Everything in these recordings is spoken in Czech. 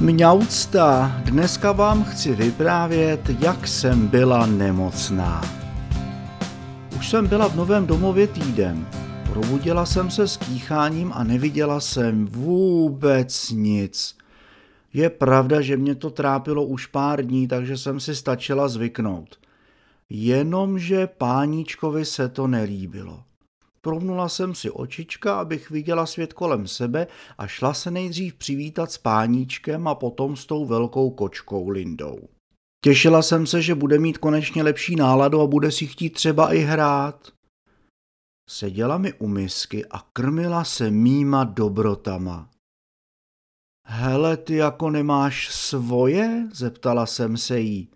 Mňaucta, dneska vám chci vyprávět, jak jsem byla nemocná. Už jsem byla v novém domově týden. Probudila jsem se s kýcháním a neviděla jsem vůbec nic. Je pravda, že mě to trápilo už pár dní, takže jsem si stačila zvyknout. Jenomže páníčkovi se to nelíbilo. Promnula jsem si očička, abych viděla svět kolem sebe a šla se nejdřív přivítat s páníčkem a potom s tou velkou kočkou Lindou. Těšila jsem se, že bude mít konečně lepší náladu a bude si chtít třeba i hrát. Seděla mi u misky a krmila se mýma dobrotama. Hele, ty jako nemáš svoje? Zeptala jsem se jí.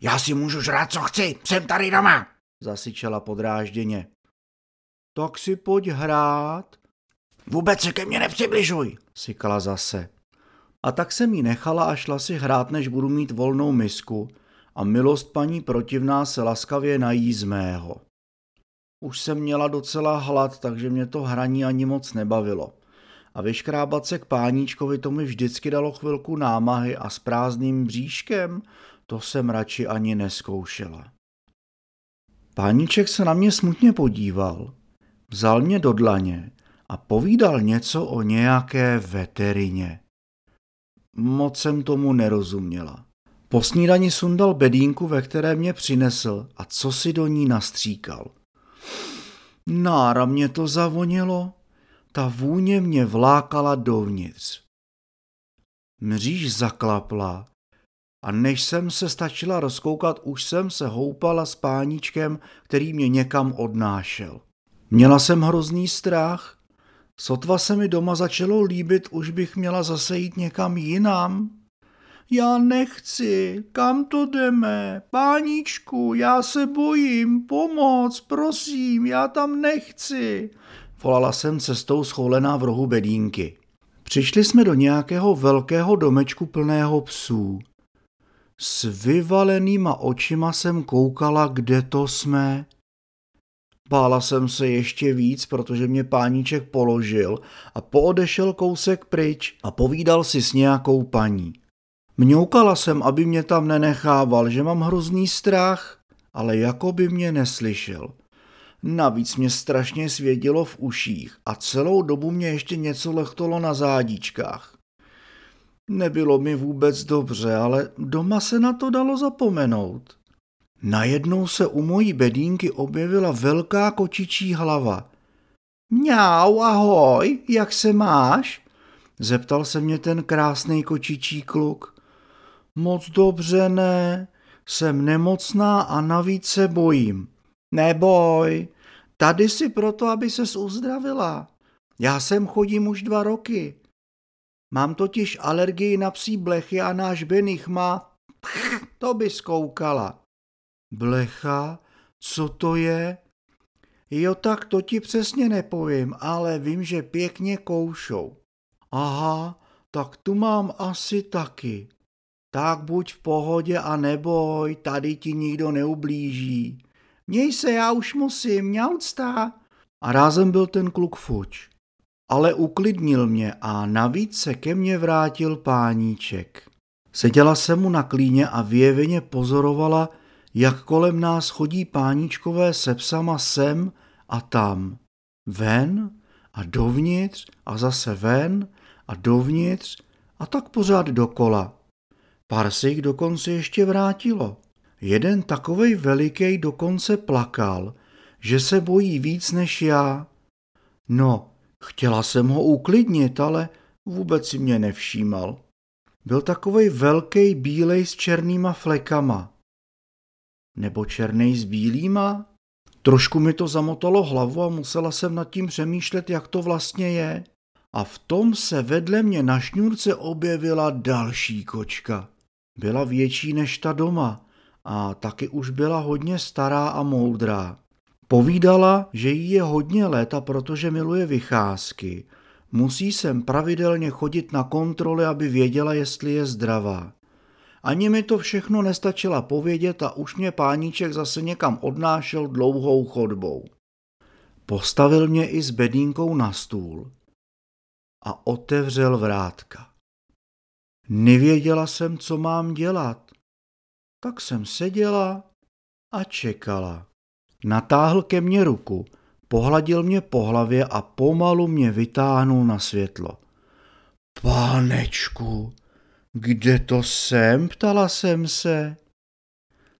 Já si můžu žrát, co chci, jsem tady doma, zasyčela podrážděně. Tak si pojď hrát. Vůbec se ke mně nepřibližuj, sykala zase. A tak jsem jí nechala a šla si hrát, než budu mít volnou misku a milost paní protivná se laskavě nají z mého. Už jsem měla docela hlad, takže mě to hraní ani moc nebavilo. A vyškrábat se k páníčkovi to mi vždycky dalo chvilku námahy a s prázdným bříškem to jsem radši ani neskoušela. Páníček se na mě smutně podíval Vzal mě do dlaně a povídal něco o nějaké veterině. Moc jsem tomu nerozuměla. Po snídani sundal bedínku, ve které mě přinesl a co si do ní nastříkal. Nára mě to zavonilo, ta vůně mě vlákala dovnitř. Mříž zaklapla a než jsem se stačila rozkoukat, už jsem se houpala s páníčkem, který mě někam odnášel. Měla jsem hrozný strach. Sotva se mi doma začalo líbit, už bych měla zase jít někam jinam. Já nechci, kam to jdeme? Páničku, já se bojím, pomoc, prosím, já tam nechci. Volala jsem cestou schoulená v rohu bedínky. Přišli jsme do nějakého velkého domečku plného psů. S vyvalenýma očima jsem koukala, kde to jsme. Bála jsem se ještě víc, protože mě páníček položil a poodešel kousek pryč a povídal si s nějakou paní. Mňoukala jsem, aby mě tam nenechával, že mám hrozný strach, ale jako by mě neslyšel. Navíc mě strašně svědělo v uších a celou dobu mě ještě něco lechtolo na zádičkách. Nebylo mi vůbec dobře, ale doma se na to dalo zapomenout. Najednou se u mojí bedínky objevila velká kočičí hlava. Mňau, ahoj, jak se máš? Zeptal se mě ten krásný kočičí kluk. Moc dobře ne, jsem nemocná a navíc se bojím. Neboj, tady si proto, aby ses uzdravila. Já sem chodím už dva roky. Mám totiž alergii na psí blechy a náš Benich má... To by zkoukala. Blecha? Co to je? Jo, tak to ti přesně nepovím, ale vím, že pěkně koušou. Aha, tak tu mám asi taky. Tak buď v pohodě a neboj, tady ti nikdo neublíží. Měj se, já už musím, mňaucta. A rázem byl ten kluk fuč. Ale uklidnil mě a navíc se ke mně vrátil páníček. Seděla se mu na klíně a vyjeveně pozorovala, jak kolem nás chodí páničkové se psama sem a tam. Ven a dovnitř a zase ven a dovnitř a tak pořád dokola. Pár se jich dokonce ještě vrátilo. Jeden takovej veliký dokonce plakal, že se bojí víc než já. No, chtěla jsem ho uklidnit, ale vůbec si mě nevšímal. Byl takovej velký bílej s černýma flekama. Nebo černý s bílýma? Trošku mi to zamotalo hlavu a musela jsem nad tím přemýšlet, jak to vlastně je. A v tom se vedle mě na šňůrce objevila další kočka. Byla větší než ta doma a taky už byla hodně stará a moudrá. Povídala, že jí je hodně let a protože miluje vycházky, musí sem pravidelně chodit na kontroly, aby věděla, jestli je zdravá. Ani mi to všechno nestačila povědět a už mě páníček zase někam odnášel dlouhou chodbou. Postavil mě i s bedínkou na stůl a otevřel vrátka. Nevěděla jsem, co mám dělat. Tak jsem seděla a čekala. Natáhl ke mně ruku, pohladil mě po hlavě a pomalu mě vytáhnul na světlo. Pánečku, kde to jsem? Ptala jsem se.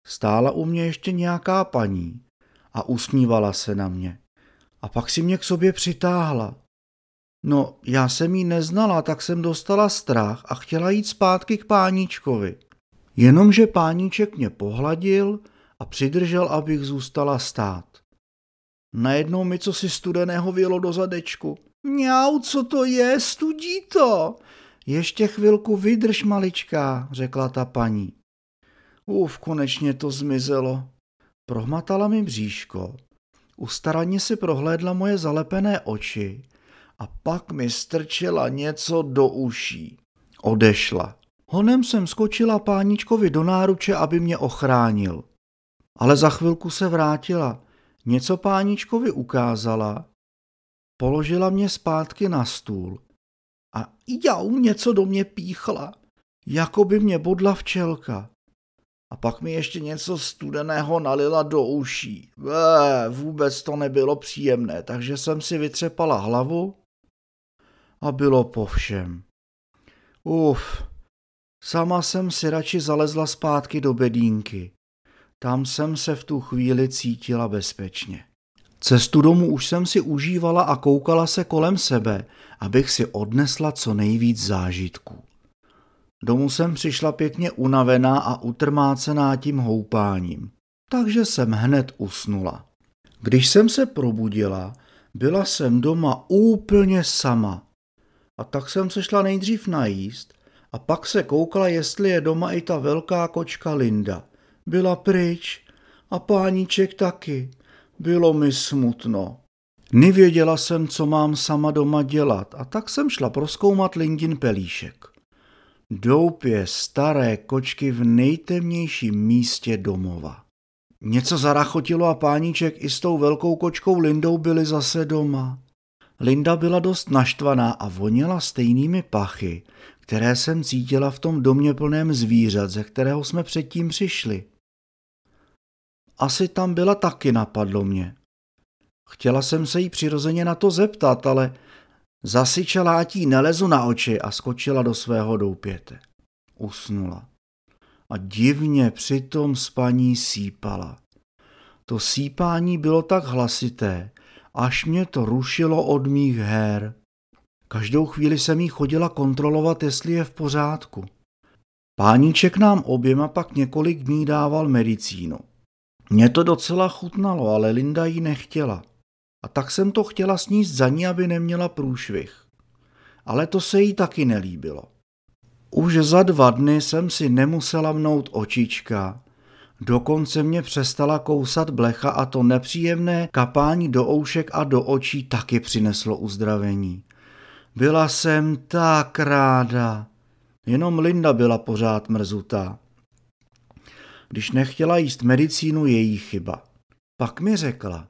Stála u mě ještě nějaká paní a usmívala se na mě. A pak si mě k sobě přitáhla. No, já jsem jí neznala, tak jsem dostala strach a chtěla jít zpátky k páníčkovi. Jenomže páníček mě pohladil a přidržel, abych zůstala stát. Najednou mi co si studeného vyjelo do zadečku. Mňau, co to je, studí to. Ještě chvilku vydrž, maličká, řekla ta paní. Uf, konečně to zmizelo. Prohmatala mi bříško, ustaraně si prohlédla moje zalepené oči a pak mi strčila něco do uší. Odešla. Honem jsem skočila páničkovi do náruče, aby mě ochránil. Ale za chvilku se vrátila. Něco páničkovi ukázala, položila mě zpátky na stůl a jau něco do mě píchla, jako by mě bodla včelka. A pak mi ještě něco studeného nalila do uší. Vé, vůbec to nebylo příjemné, takže jsem si vytřepala hlavu a bylo po všem. Uf, sama jsem si radši zalezla zpátky do bedínky. Tam jsem se v tu chvíli cítila bezpečně. Cestu domů už jsem si užívala a koukala se kolem sebe, abych si odnesla co nejvíc zážitků. Domů jsem přišla pěkně unavená a utrmácená tím houpáním, takže jsem hned usnula. Když jsem se probudila, byla jsem doma úplně sama. A tak jsem se šla nejdřív najíst a pak se koukala, jestli je doma i ta velká kočka Linda. Byla pryč a páníček taky. Bylo mi smutno. Nevěděla jsem, co mám sama doma dělat a tak jsem šla proskoumat Lindin pelíšek. Doupě staré kočky v nejtemnějším místě domova. Něco zarachotilo a páníček i s tou velkou kočkou Lindou byli zase doma. Linda byla dost naštvaná a voněla stejnými pachy, které jsem cítila v tom domě plném zvířat, ze kterého jsme předtím přišli. Asi tam byla taky, napadlo mě. Chtěla jsem se jí přirozeně na to zeptat, ale zasyčela ať nelezu na oči a skočila do svého doupěte. Usnula. A divně při tom spaní sípala. To sípání bylo tak hlasité, až mě to rušilo od mých her. Každou chvíli jsem jí chodila kontrolovat, jestli je v pořádku. Páníček nám oběma pak několik dní dával medicínu. Mně to docela chutnalo, ale Linda ji nechtěla. A tak jsem to chtěla sníst za ní, aby neměla průšvih. Ale to se jí taky nelíbilo. Už za dva dny jsem si nemusela mnout očička, dokonce mě přestala kousat blecha a to nepříjemné kapání do oušek a do očí taky přineslo uzdravení. Byla jsem tak ráda. Jenom Linda byla pořád mrzutá. Když nechtěla jíst medicínu, její chyba. Pak mi řekla,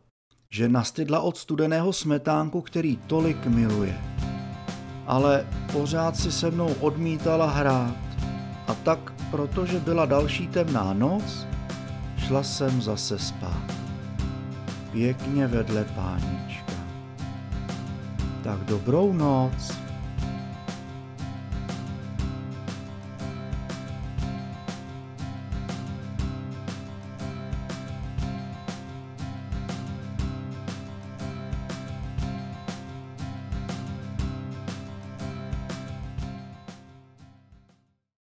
že nastydla od studeného smetánku, který tolik miluje. Ale pořád si se mnou odmítala hrát. A tak, protože byla další temná noc, šla jsem zase spát. Pěkně vedle pánička. Tak dobrou noc.